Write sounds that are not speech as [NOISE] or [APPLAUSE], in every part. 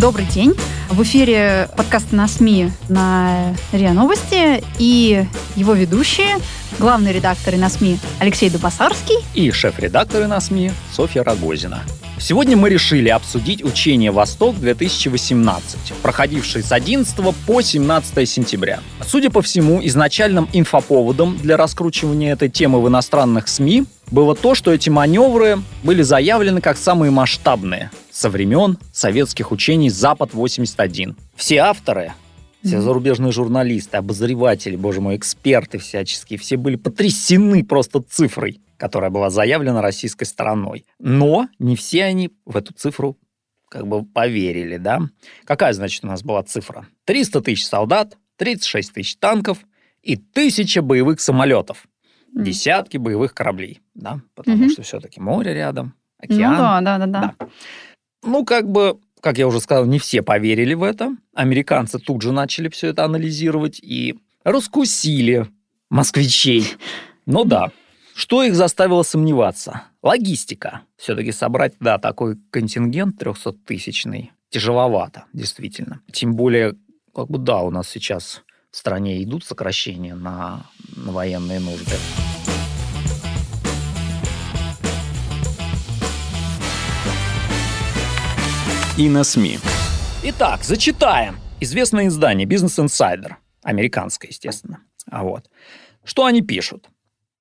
Добрый день. В эфире подкаст на СМИ на РИА Новости и его ведущие, главный редактор на СМИ Алексей Дубасарский. и шеф-редакторы на СМИ Софья Рогозина. Сегодня мы решили обсудить учение «Восток-2018», проходившее с 11 по 17 сентября. Судя по всему, изначальным инфоповодом для раскручивания этой темы в иностранных СМИ было то, что эти маневры были заявлены как самые масштабные со времен советских учений «Запад-81». Все авторы все зарубежные журналисты, обозреватели, боже мой, эксперты всяческие, все были потрясены просто цифрой, которая была заявлена российской стороной. Но не все они в эту цифру как бы поверили, да? Какая, значит, у нас была цифра? 300 тысяч солдат, 36 тысяч танков и тысяча боевых самолетов, десятки боевых кораблей, да? Потому Мгм. что все-таки море рядом, Ну океан. да, да, да, да. Да. Ну, как бы, как я уже сказал, не все поверили в это. Американцы тут же начали все это анализировать и раскусили москвичей. Ну да. Что их заставило сомневаться? Логистика. Все-таки собрать, да, такой контингент 300-тысячный тяжеловато, действительно. Тем более, как бы, да, у нас сейчас в стране идут сокращения на, на военные нужды. И на СМИ. Итак, зачитаем. Известное издание Business Insider. Американское, естественно. А вот. Что они пишут?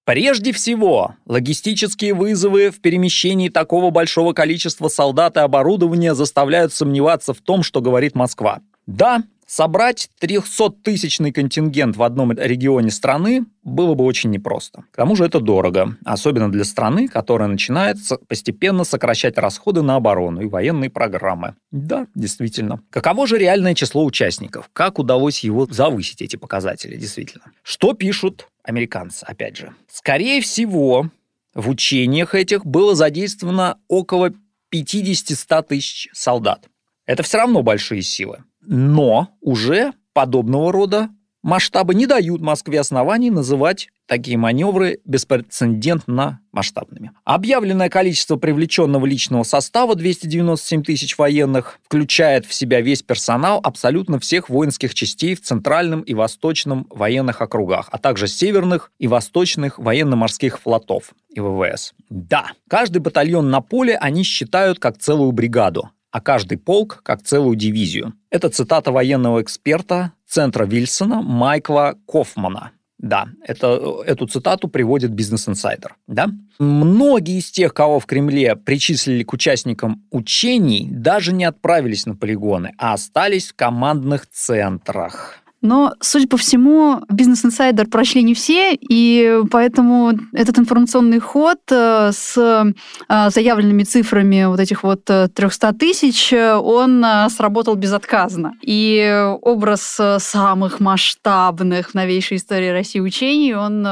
Прежде всего, логистические вызовы в перемещении такого большого количества солдат и оборудования заставляют сомневаться в том, что говорит Москва. Да, собрать 300-тысячный контингент в одном регионе страны было бы очень непросто. К тому же это дорого, особенно для страны, которая начинает постепенно сокращать расходы на оборону и военные программы. Да, действительно. Каково же реальное число участников? Как удалось его завысить, эти показатели, действительно? Что пишут американцы, опять же? Скорее всего, в учениях этих было задействовано около 50-100 тысяч солдат. Это все равно большие силы. Но уже подобного рода масштабы не дают Москве оснований называть такие маневры беспрецедентно масштабными. Объявленное количество привлеченного личного состава 297 тысяч военных включает в себя весь персонал абсолютно всех воинских частей в центральном и восточном военных округах, а также северных и восточных военно-морских флотов и ВВС. Да, каждый батальон на поле они считают как целую бригаду, а каждый полк как целую дивизию. Это цитата военного эксперта Центра Вильсона Майкла Кофмана. Да, это, эту цитату приводит Business Insider. Да? Многие из тех, кого в Кремле причислили к участникам учений, даже не отправились на полигоны, а остались в командных центрах. Но, судя по всему, Business Insider прочли не все, и поэтому этот информационный ход э, с э, заявленными цифрами вот этих вот э, 300 тысяч, э, он э, сработал безотказно. И образ самых масштабных в новейшей истории России учений, он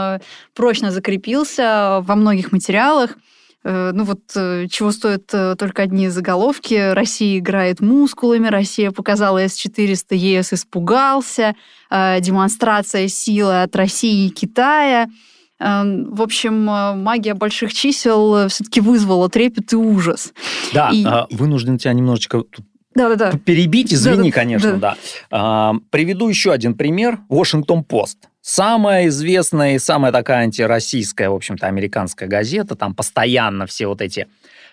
прочно закрепился во многих материалах. Э, Ну вот э, чего стоят э, только одни заголовки. Россия играет мускулами, Россия показала С-400, ЕС испугался, демонстрация силы от России и Китая. Э, В общем, магия больших чисел все-таки вызвала трепет и ужас. Да, И- а, вынужден тебя немножечко Да-да-да. перебить, извини, Да-да, конечно, да. А, приведу еще один пример. Вашингтон-Пост. Самая известная и самая такая антироссийская, в общем-то, американская газета. Там постоянно все вот эти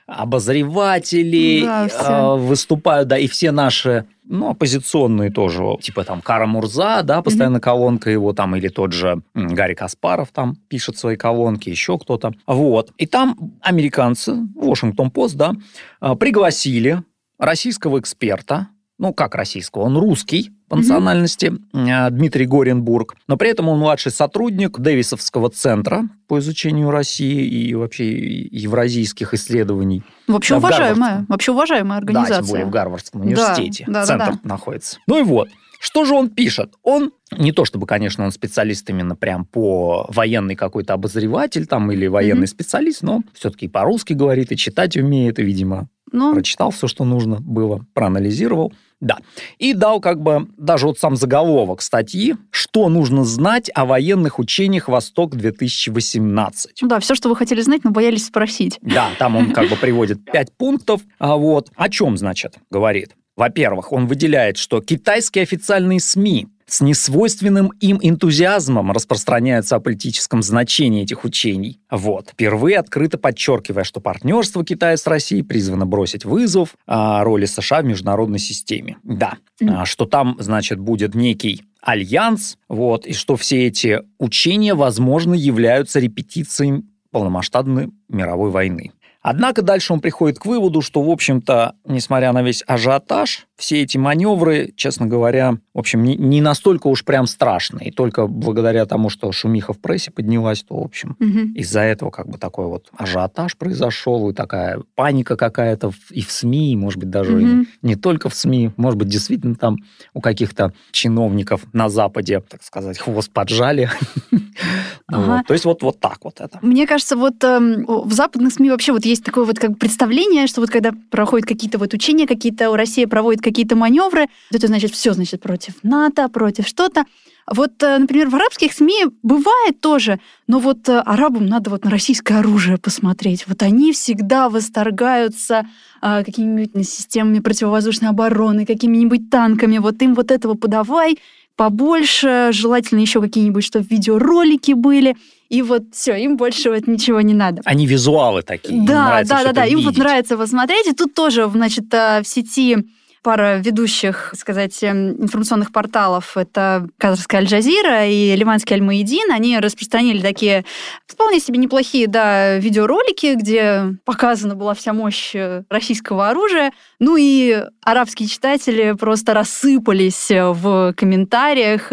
обозреватели Да, все. э, выступают, да, и все наши, ну, оппозиционные тоже, типа там Кара Мурза, да, постоянно колонка его там, или тот же Гарри Каспаров там пишет свои колонки, еще кто-то. Вот. И там американцы, Вашингтон-Пост, да, э, пригласили российского эксперта, ну, как российского, он русский по по национальности, э, Дмитрий Горенбург, но при этом он младший сотрудник Дэвисовского центра по изучению России и вообще евразийских исследований. Вообще Да, уважаемая, вообще уважаемая организация. Да, тем более в Гарвардском университете. да, да, Центр да. находится. Ну и вот. Что же он пишет? Он не то чтобы, конечно, он специалист именно прям по военный какой-то обозреватель там или военный Мгм. специалист, но все-таки и по-русски говорит, и читать умеет, и, видимо, Ну, прочитал все, что нужно было, проанализировал. Да. И дал как бы даже вот сам заголовок статьи «Что нужно знать о военных учениях Восток-2018». ну да, все, что вы хотели знать, но боялись спросить. Да, там он как бы [LAUGHS] приводит пять пунктов. А вот о чем, значит, говорит? Во-первых, он выделяет, что китайские официальные СМИ с несвойственным им энтузиазмом распространяются о политическом значении этих учений. Вот. Впервые открыто подчеркивая, что партнерство Китая с Россией призвано бросить вызов а, роли США в международной системе. Да. А, что там, значит, будет некий альянс, вот, и что все эти учения, возможно, являются репетицией полномасштабной мировой войны. Однако дальше он приходит к выводу, что, в общем-то, несмотря на весь ажиотаж, все эти маневры, честно говоря, в общем, не, не настолько уж прям страшные. И только благодаря тому, что шумиха в прессе поднялась, то, в общем, Мгм. из-за этого как бы такой вот ажиотаж произошел, и такая паника какая-то и в СМИ, и, может быть, даже и Мгм. не только в СМИ, может быть, действительно там у каких-то чиновников на Западе, так сказать, хвост поджали. [LAUGHS] Ага. Вот. То есть вот, вот так вот это. Мне кажется, вот эм, в западных СМИ вообще вот есть такое вот как представление, что вот когда проходят какие-то вот учения, какие-то Россия проводит какие-то маневры, то это значит все, значит, против НАТО, против что-то. Вот, э, например, в арабских СМИ бывает тоже, но вот э, арабам надо вот на российское оружие посмотреть. Вот они всегда восторгаются а, какими-нибудь системами противовоздушной обороны, какими-нибудь танками. Вот им вот этого подавай побольше, желательно еще какие-нибудь, чтобы видеоролики были. И вот все, им больше вот ничего не надо. Они визуалы такие. Да, да, да, да. Им вот нравится вот смотреть. И тут тоже, значит, э, в сети пара ведущих, сказать, эм, информационных порталов. Это казахская Аль-Джазира и ливанский Аль-Маидин. Они распространили такие вполне себе неплохие, да, видеоролики, где показана была вся мощь э, российского оружия. Ну и арабские читатели просто рассыпались э, в комментариях.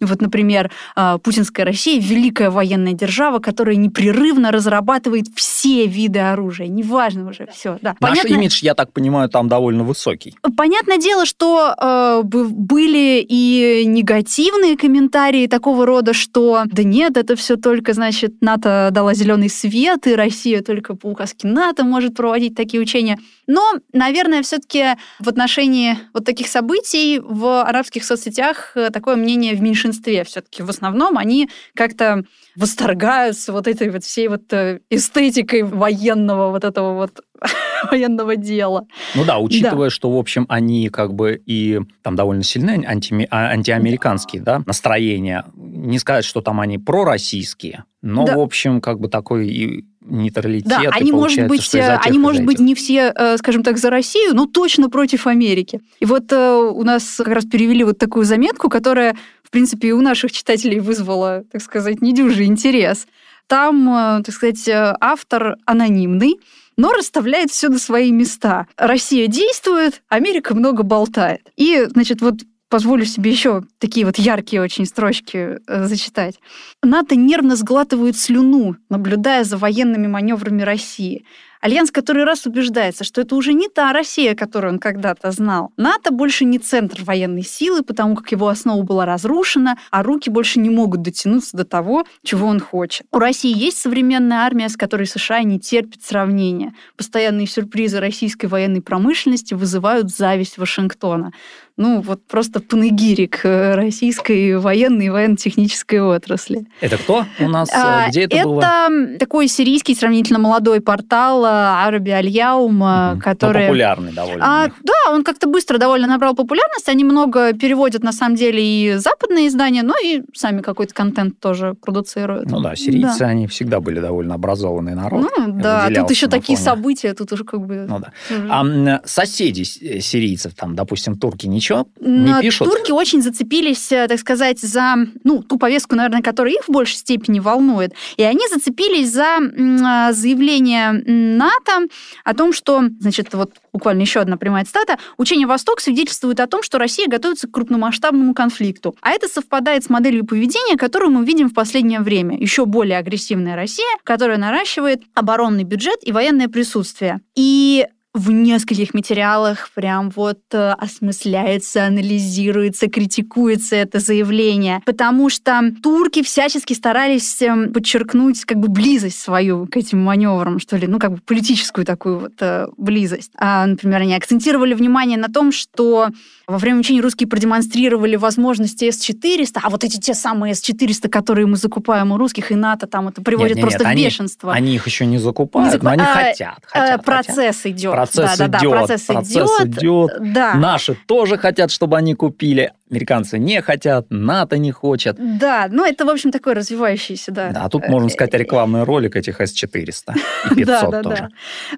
Вот, например, а, путинская Россия – великая военная держава, которая непрерывно разрабатывает все виды оружия. Неважно уже, все. Да. Наш Понятно- имидж, я так понимаю, там довольно высокий. Понятное дело, что э, были и негативные комментарии такого рода, что да нет, это все только, значит, НАТО дала зеленый свет, и Россия только по указке НАТО может проводить такие учения. Но, наверное, все-таки в отношении вот таких событий в арабских соцсетях э, такое мнение в меньшинстве. Все-таки в основном они как-то восторгаются вот этой вот всей вот э, эстетикой военного вот этого вот [LAUGHS] военного дела. Ну да, учитывая, что, в общем, они как бы и там довольно сильные антими- а- антиамериканские да, настроения. Не сказать, что там они пророссийские, но, Да. в общем, как бы такой и нейтралитет. Да, они, может быть, э, они, может быть, не все, э, скажем так, за Россию, но точно против Америки. И вот э, у нас как раз перевели вот такую заметку, которая, в принципе, и у наших читателей вызвала, так сказать, недюжий интерес. Там, так сказать, автор анонимный, но расставляет все на свои места. Россия действует, Америка много болтает. И, значит, вот позволю себе еще такие вот яркие очень строчки э, зачитать. НАТО нервно сглатывает слюну, наблюдая за военными маневрами России. Альянс который раз убеждается, что это уже не та Россия, которую он когда-то знал. НАТО больше не центр военной силы, потому как его основа была разрушена, а руки больше не могут дотянуться до того, чего он хочет. У России есть современная армия, с которой США не терпит сравнения. Постоянные сюрпризы российской военной промышленности вызывают зависть Вашингтона. Ну, вот просто панегирик э, российской военной и военно-технической отрасли. Это кто у нас? А, Где это, было? Это такой сирийский сравнительно молодой портал э, Араби Аль-Яум, э, Мгм. Но который... популярный довольно. А, да, он как-то быстро довольно набрал популярность. Они много переводят, на самом деле, и западные издания, но и сами какой-то контент тоже продуцируют. Ну да, сирийцы, они всегда были довольно образованный народ. Ну, да, тут выделялся еще такие фоне. события, тут уже как бы... Ну да. А соседи э, сирийцев, там, допустим, турки, ничего Но не пишут? Турки очень зацепились, э, так сказать, за ну, ту повестку, наверное, которая их в большей степени волнует. И они зацепились за а, заявление НАТО о том, что, значит, вот буквально еще одна прямая цитата, учение «Восток» свидетельствует о том, что Россия готовится к крупномасштабному конфликту. А это совпадает с моделью поведения, которую мы видим в последнее время. Еще более агрессивная Россия, которая наращивает оборонный бюджет и военное присутствие. И в нескольких материалах прям вот э, осмысляется, анализируется, критикуется это заявление, потому что турки всячески старались э, подчеркнуть как бы близость свою к этим маневрам, что ли, ну как бы политическую такую вот э, близость. А, например, они акцентировали внимание на том, что во время учений русские продемонстрировали возможности С-400, а вот эти те самые С-400, которые мы закупаем у русских, и НАТО там это приводит Нет, нет, просто нет, в они- бешенство. Они их еще не закупают, Не закуп- но они а, хотят. Э, хотят, хотят. процесс идет. Процесс да, да, идет, да, процесс, процесс идет. идет. Да. Наши тоже хотят, чтобы они купили. Американцы не хотят, НАТО не хочет. Да, ну это, в общем, такой развивающийся, да. Да, тут можно сказать рекламный ролик этих С-400 [LAUGHS] и 500 да, да, тоже. да.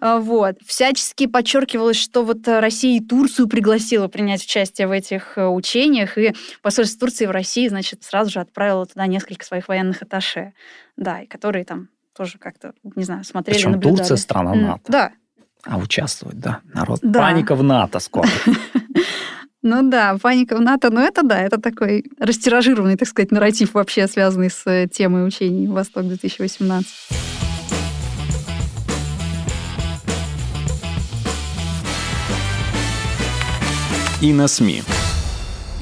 А, Вот. Всячески подчеркивалось, что вот э, Россия и Турцию пригласила принять участие в этих э, учениях, и посольство Турции в России, значит, сразу же отправило туда несколько своих военных атташе, да, и которые там тоже как-то, не знаю, смотрели, Причем наблюдали. Турция страна НАТО. Да, А участвует, да, народ. Да. Паника в НАТО скоро. [LAUGHS] ну да, паника в НАТО, но это да, это такой растиражированный, так сказать, нарратив вообще, связанный с э, темой учений «Восток-2018». И на СМИ.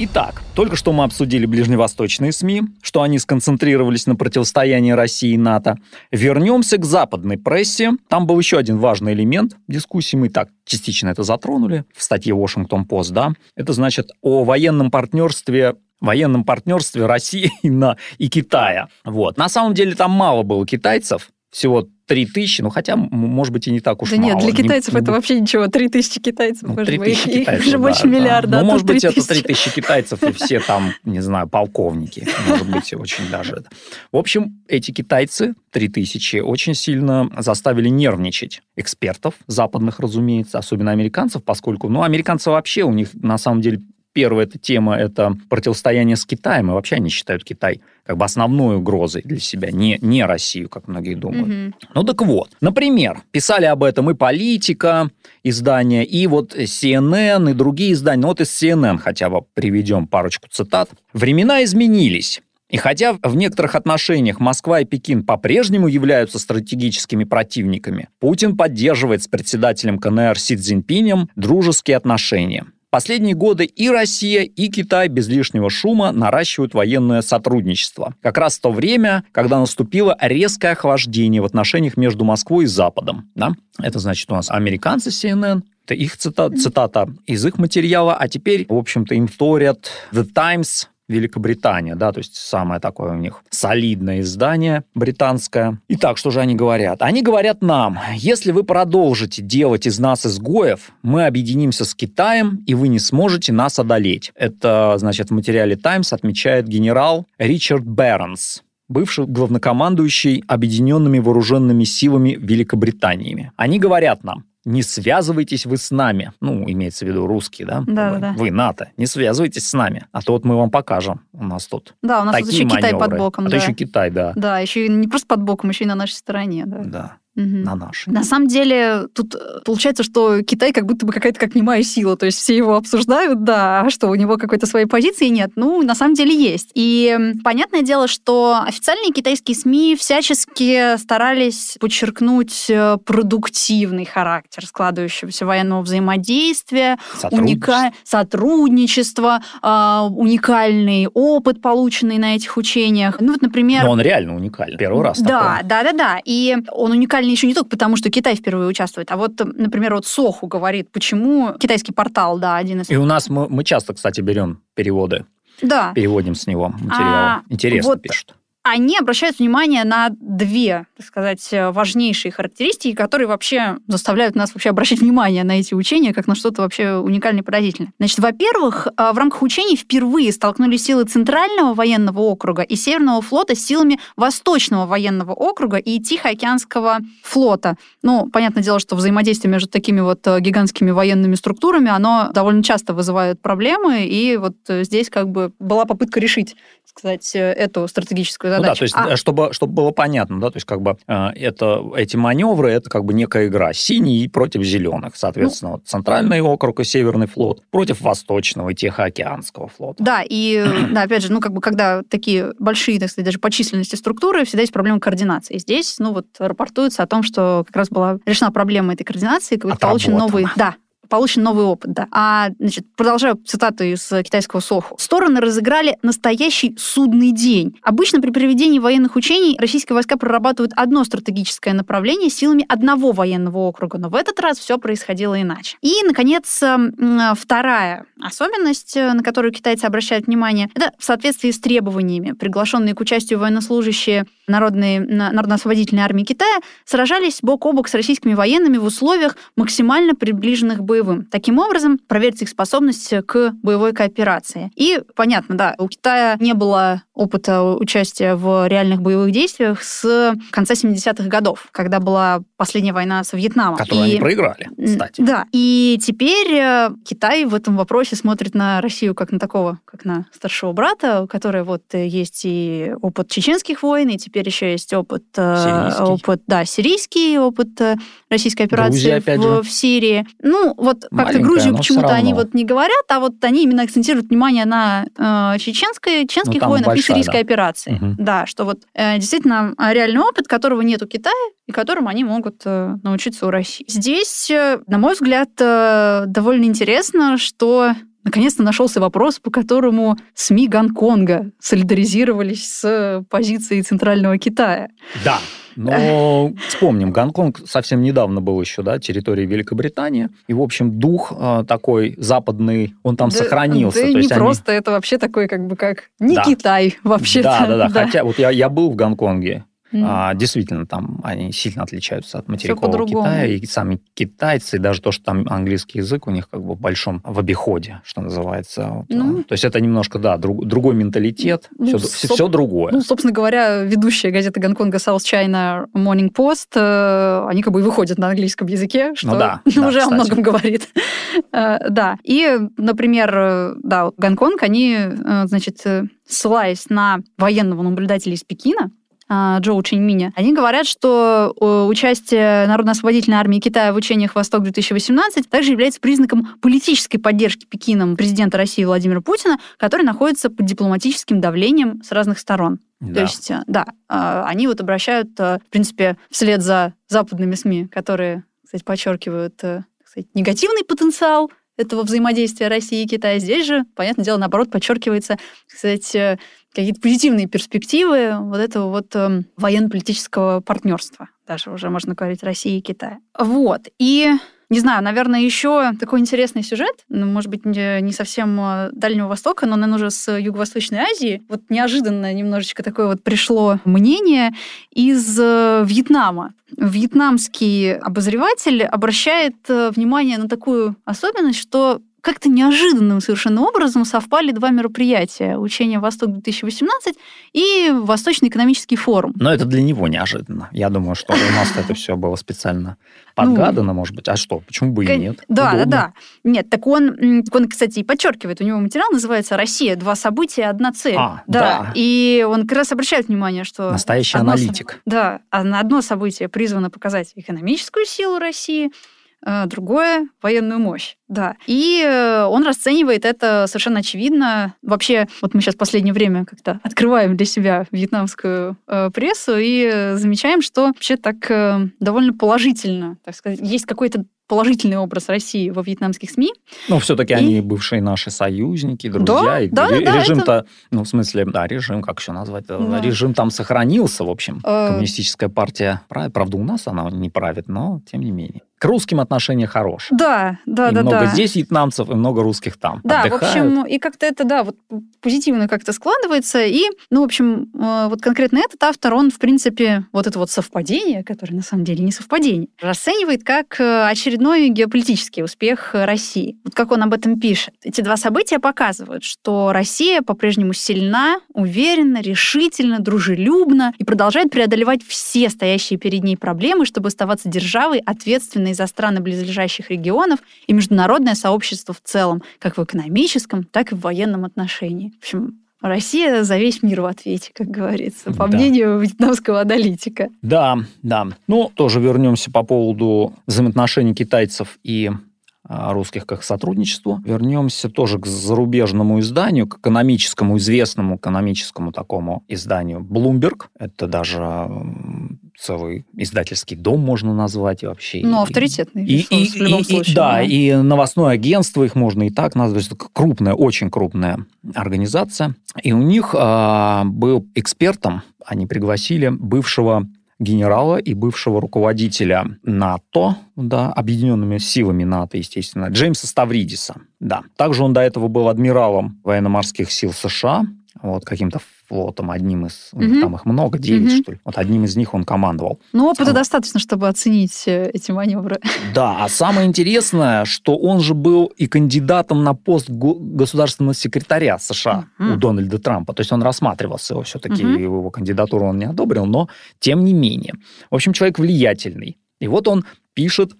Итак, только что мы обсудили ближневосточные СМИ, что они сконцентрировались на противостоянии России и НАТО. Вернемся к западной прессе. Там был еще один важный элемент дискуссии. Мы так частично это затронули в статье Washington Post, да. Это значит о военном партнерстве военном партнерстве России [LAUGHS] и, на, и Китая. Вот. На самом деле там мало было китайцев, всего 3 тысячи, ну хотя, может быть, и не так уж Да мало. нет, для китайцев не это вообще ничего. Три тысячи китайцев, ну, боже 3 мой, тысячи их- их китайцев, уже да, больше да. миллиарда. Ну, а может тут быть, это 3000. 3 тысячи китайцев, и все там, не знаю, полковники. Может быть, очень даже это. В общем, эти китайцы, 3 тысячи, очень сильно заставили нервничать экспертов, западных, разумеется, особенно американцев, поскольку, ну, американцы вообще, у них на самом деле Первая эта тема – это противостояние с Китаем, и вообще они считают Китай как бы основной угрозой для себя, не, не Россию, как многие думают. Мгм. Ну так вот, например, писали об этом и политика, издания, и вот CNN, и другие издания. Ну вот из CNN хотя бы приведем парочку цитат. «Времена изменились». И хотя в некоторых отношениях Москва и Пекин по-прежнему являются стратегическими противниками, Путин поддерживает с председателем КНР Си Цзиньпинем дружеские отношения. Последние годы и Россия, и Китай без лишнего шума наращивают военное сотрудничество. Как раз в то время, когда наступило резкое охлаждение в отношениях между Москвой и Западом. Да? Это значит у нас американцы CNN, это их цитата, цитата из их материала, а теперь, в общем-то, им вторят The Times, Великобритания, да, то есть самое такое у них солидное издание британское. Итак, что же они говорят? Они говорят нам, если вы продолжите делать из нас изгоев, мы объединимся с Китаем, и вы не сможете нас одолеть. Это, значит, в материале Times отмечает генерал Ричард Бернс, бывший главнокомандующий объединенными вооруженными силами Великобританиями. Они говорят нам, не связывайтесь вы с нами. Ну, имеется в виду русские, да? Да, вы, да, вы НАТО. Не связывайтесь с нами. А то вот мы вам покажем. У нас тут Да, у нас тут еще Китай под маневры. боком. А да. то еще Китай, да. Да, еще не просто под боком, еще и на нашей стороне. Да. Да, Мгм. на нашей. На самом деле, тут э, получается, что Китай как будто бы какая-то как немая сила. То есть все его обсуждают, да, а что, у него какой-то своей позиции нет? Ну, на самом деле есть. И понятное дело, что официальные китайские СМИ всячески старались подчеркнуть э, продуктивный характер складывающегося военного взаимодействия, Сотрудничество. уника- сотрудничество, а, уникальный опыт, полученный на этих учениях. Ну вот, например... Но он реально уникальный. Первый раз Да, такое. да, да, да. И он уникальный еще не только потому, что Китай впервые участвует, а вот, например, вот Соху говорит, почему китайский портал, да, один из... И у нас мы, мы часто, кстати, берем переводы, Да, переводим с него материалы. А, Интересно вот пишут. Они обращают внимание на две, так сказать, э, важнейшие характеристики, которые вообще заставляют нас вообще обращать внимание на эти учения, как на что-то вообще уникальное и поразительное. Значит, во-первых, э, в рамках учений впервые столкнулись силы Центрального военного округа и Северного флота с силами Восточного военного округа и Тихоокеанского флота. Ну, понятное дело, что взаимодействие между такими вот э, гигантскими военными структурами, оно довольно часто вызывает проблемы, и вот здесь как бы была попытка решить сказать, эту стратегическую Ну задачу. да, то есть, А- э, чтобы, чтобы было понятно, да, то есть, как бы э, это, эти маневры, это как бы некая игра. Синий против зеленых, соответственно, вот центральный округ и северный флот против восточного и Тихоокеанского флота. Да, и [CLEARS THROAT] да, опять же, ну, как бы, когда такие большие, так сказать, даже по численности структуры, всегда есть проблема координации. Здесь, ну, вот, рапортуется о том, что как раз была решена проблема этой координации, как бы получен новый... Да, получен новый опыт, да. А, значит, продолжаю цитату из китайского Соху. Стороны разыграли настоящий судный день. Обычно при проведении военных учений российские войска прорабатывают одно стратегическое направление силами одного военного округа, но в этот раз все происходило иначе. И, наконец, м, вторая особенность, э, на которую китайцы обращают внимание, это в соответствии с требованиями. Приглашенные к участию военнослужащие Народной, на- Народно-освободительной армии Китая сражались бок о бок с российскими военными в условиях, максимально приближенных к боевым. Таким образом, проверить их способность к боевой кооперации. И, понятно, да, у Китая не было опыта участия в реальных боевых действиях с конца 70-х годов, когда была последняя война с Вьетнамом. Которую И- они проиграли, кстати. Да, и теперь э, Китай в этом вопросе смотрит на Россию как на такого, как на старшего брата, у которой вот есть и опыт чеченских войн, и теперь еще есть опыт, э, Сирийский. опыт, да, сирийский опыт э, российской операции Грузия, в, в Сирии. Ну, вот как-то Грузию почему-то они вот не говорят, а вот они именно акцентируют внимание на э, чеченской, чеченских Ну, войнах и сирийской да. операции. Мгм. Да, что вот э, действительно э, реальный опыт, которого нет у Китая, и которым они могут э, научиться у России. Здесь, э, на мой взгляд, э, довольно интересно, что наконец-то нашелся вопрос, по которому СМИ Гонконга солидаризировались с позицией Центрального Китая. Да. Но вспомним, Гонконг совсем недавно был еще, да, территорией Великобритании. И, в общем, дух э, такой западный, он там Да- сохранился. Да, То не есть они- просто, это вообще такой, как бы, как не Да. Китай вообще-то. Да, да, да. Хотя вот я, я был в Гонконге, М. а, действительно, там они сильно отличаются от материкового. Китая. И сами китайцы, и даже то, что там английский язык у них как бы в большом в обиходе, что называется. Вот, Ну. а, то есть это немножко, да, друг- другой менталитет, Ну, все, соб- другое. Ну, собственно говоря, ведущая газета Гонконга South China Morning Post, э, они как бы и выходят на английском языке, что Ну да, [LAUGHS] да, уже о кстати. многом говорит. [LAUGHS] Э, Да. И, например, да, Гонконг, они, э, значит, э, ссылаясь на военного наблюдателя из Пекина, Джоу Чиньминя, они говорят, что э, участие Народно-освободительной армии Китая в учениях «Восток-2018» также является признаком политической поддержки Пекином президента России Владимира Путина, который находится под дипломатическим давлением с разных сторон. Да. То есть, э, да, э, они вот обращают, э, в принципе, вслед за западными СМИ, которые, кстати, подчеркивают э, так сказать, негативный потенциал этого взаимодействия России и Китая. Здесь же, понятное дело, наоборот, подчеркивается, кстати, э, какие-то позитивные перспективы вот этого вот эм, военно-политического партнерства. Даже уже можно говорить России и Китая. Вот. И не знаю, наверное, еще такой интересный сюжет, ну, может быть, не совсем э, Дальнего Востока, но, наверное, уже с Юго-Восточной Азии. Вот неожиданно немножечко такое вот пришло мнение из э, Вьетнама. Вьетнамский обозреватель обращает э, внимание на такую особенность, что как-то неожиданным совершенно образом совпали два мероприятия. Учение «Восток-2018» и Восточный экономический форум. Но это для него неожиданно. Я думаю, что у нас это все было специально подгадано, может быть. А что, почему бы и нет? Да, да, да. Нет, так он, он, кстати, и подчеркивает, у него материал называется «Россия. Два события, одна цель». А, да. И он как раз обращает внимание, что... Настоящий аналитик. Да, одно событие призвано показать экономическую силу России, а другое — военную мощь. Да. И э, он расценивает это совершенно очевидно. Вообще, вот мы сейчас в последнее время как-то открываем для себя вьетнамскую э, прессу и э, замечаем, что вообще так э, довольно положительно, так сказать, есть какой-то положительный образ России во вьетнамских СМИ. Ну, все-таки И- они бывшие наши союзники, друзья. Да, и да, ре- да, режим-то, ну, в смысле, да, режим, как еще назвать? Да. Режим там сохранился, в общем. Э, Коммунистическая партия правит. Правда, у нас она не правит, но тем не менее. К русским отношения хорошие. Да, да, и да, много да. Здесь вьетнамцев, и много русских там. Да, в Отдыхают. общем, и как-то это, да, вот позитивно как-то складывается. И, ну, в общем, э, вот конкретно этот автор, он, в принципе, вот это вот совпадение, которое на самом деле не совпадение, расценивает как э, очередной геополитический успех России. Вот как он об этом пишет. Эти два события показывают, что Россия по-прежнему сильна, уверена, решительно, дружелюбна и продолжает преодолевать все стоящие перед ней проблемы, чтобы оставаться державой, ответственной за страны близлежащих регионов и международное сообщество в целом, как в экономическом, так и в военном отношении. В общем, Россия за весь мир в ответе, как говорится, по Да. мнению вьетнамского аналитика. Да, да. Ну, тоже вернемся по поводу взаимоотношений китайцев и русских к их сотрудничеству. Вернемся тоже к зарубежному изданию, к экономическому, известному экономическому такому изданию Bloomberg. Это даже целый издательский дом можно назвать и вообще. Ну, авторитетный и, и- в любом и- и- случае. да, и новостное агентство их можно и так назвать. Это крупная, очень крупная организация. И у них а, был экспертом, они пригласили бывшего генерала и бывшего руководителя НАТО, да, объединенными силами НАТО, естественно, Джеймса Ставридиса, да. Также он до этого был адмиралом военно-морских сил США, вот каким-то флотом, одним из, у них Мгм. там их много, девять, Мгм. что ли. Вот одним из них он командовал. Ну, опыта Вот. достаточно, чтобы оценить э, эти маневры. [LAUGHS] Да, а самое интересное, что он же был и кандидатом на пост го- государственного секретаря США Мгм. у Дональда Трампа. То есть он рассматривался его все-таки, Мгм. его кандидатуру он не одобрил, но тем не менее. В общем, человек влиятельный. И вот он пишет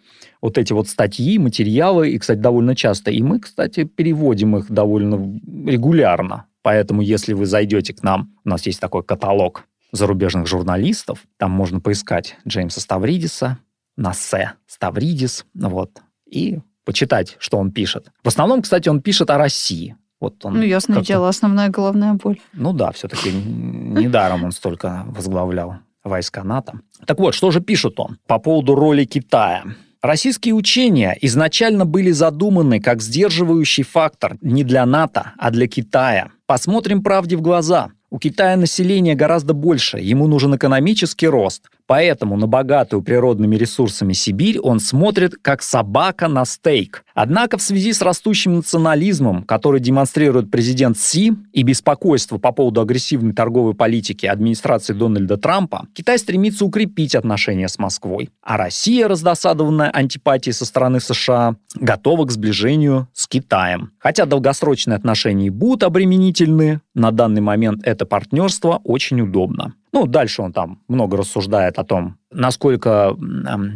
вот эти вот статьи, материалы, и, кстати, довольно часто. И мы, кстати, переводим их довольно регулярно. Поэтому, если вы зайдете к нам, у нас есть такой каталог зарубежных журналистов, там можно поискать Джеймса Ставридиса, Насе Ставридис, вот, и почитать, что он пишет. В основном, кстати, он пишет о России. Вот он Ну, ясное дело, основная головная боль. ну да, все-таки недаром он столько возглавлял войска НАТО. Так вот, что же пишет он по поводу роли Китая? Российские учения изначально были задуманы как сдерживающий фактор не для НАТО, а для Китая. Посмотрим правде в глаза. У Китая население гораздо больше, ему нужен экономический рост. Поэтому на богатую природными ресурсами Сибирь он смотрит как собака на стейк. Однако в связи с растущим национализмом, который демонстрирует президент Си, и беспокойство по поводу агрессивной торговой политики администрации Дональда Трампа, Китай стремится укрепить отношения с Москвой. А Россия, раздосадованная антипатией со стороны США, готова к сближению с Китаем. Хотя долгосрочные отношения и будут обременительны, на данный момент это партнерство очень удобно. Ну, дальше он там много рассуждает о том, насколько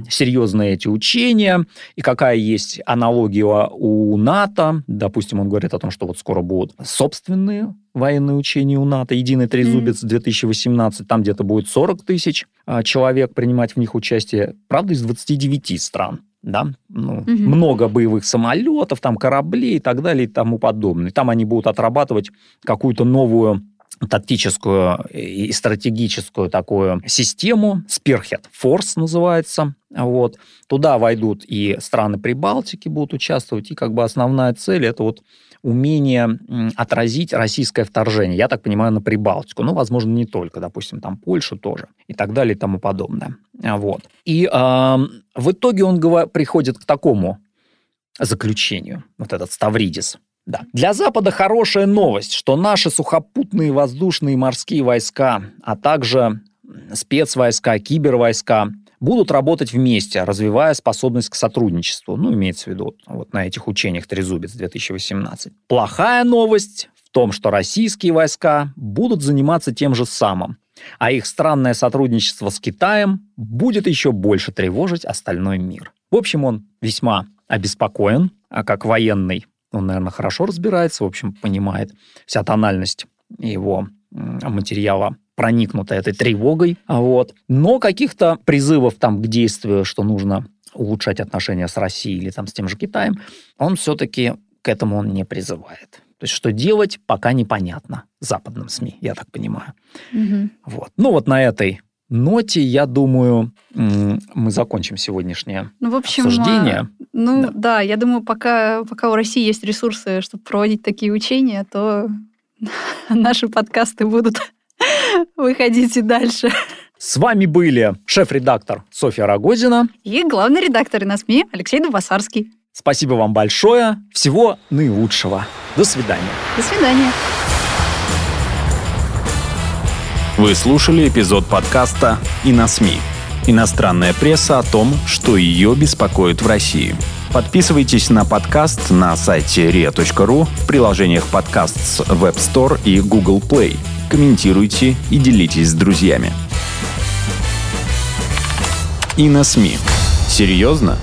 серьезны эти учения и какая есть аналогия у НАТО. Допустим, он говорит о том, что вот скоро будут собственные военные учения у НАТО. Единый трезубец 2018, там где-то будет 40 тысяч а, человек принимать в них участие. Правда, из 29 стран. Да, ну, Мгм. много боевых самолетов, там кораблей и так далее и тому подобное. Там они будут отрабатывать какую-то новую тактическую и стратегическую такую систему, Spearhead Force называется. Вот. Туда войдут и страны Прибалтики будут участвовать, и как бы основная цель это вот умение отразить российское вторжение. Я так понимаю, на Прибалтику. Ну, возможно, не только, допустим, там Польшу тоже и так далее и тому подобное. Вот. И ам, в итоге он приходит к такому заключению, вот этот Ставридис. Да. Для Запада хорошая новость, что наши сухопутные, воздушные морские войска, а также спецвойска, кибервойска будут работать вместе, развивая способность к сотрудничеству. Ну, имеется в виду вот на этих учениях Трезубец 2018. Плохая новость в том, что российские войска будут заниматься тем же самым, а их странное сотрудничество с Китаем будет еще больше тревожить остальной мир. В общем, он весьма обеспокоен, а как военный он, наверное, хорошо разбирается, в общем, понимает вся тональность его материала проникнута этой тревогой, а вот. Но каких-то призывов там к действию, что нужно улучшать отношения с Россией или там с тем же Китаем, он все-таки к этому он не призывает. То есть что делать, пока непонятно западным СМИ, я так понимаю. Мгм. Вот. Ну вот на этой ноте, я думаю, мы закончим сегодняшнее Ну, в общем, обсуждение. а, ну Да. да. я думаю, пока, пока у России есть ресурсы, чтобы проводить такие учения, то [LAUGHS] наши подкасты будут [LAUGHS] выходить и дальше. С вами были шеф-редактор Софья Рогозина. И главный редактор на СМИ Алексей Дубасарский. Спасибо вам большое. Всего наилучшего. До свидания. До свидания. Вы слушали эпизод подкаста «И на СМИ». Иностранная пресса о том, что ее беспокоит в России. Подписывайтесь на подкаст на сайте ria.ru в приложениях подкаст с Web Store и Google Play. Комментируйте и делитесь с друзьями. И на СМИ. Серьезно?